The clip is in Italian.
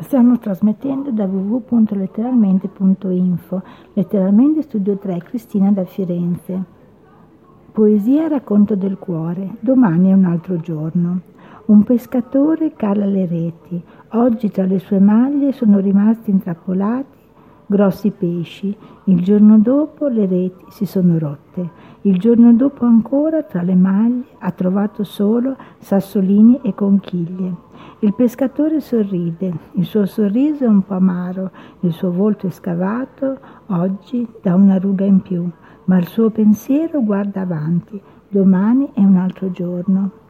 Stiamo trasmettendo da www.letteralmente.info, letteralmente studio 3, Cristina da Firenze. Poesia racconto del cuore, domani è un altro giorno. Un pescatore cala le reti, oggi tra le sue maglie sono rimasti intrappolati grossi pesci, il giorno dopo le reti si sono rotte, il giorno dopo ancora tra le maglie ha trovato solo sassolini e conchiglie. Il pescatore sorride, il suo sorriso è un po' amaro, il suo volto è scavato oggi da una ruga in più, ma il suo pensiero guarda avanti, domani è un altro giorno.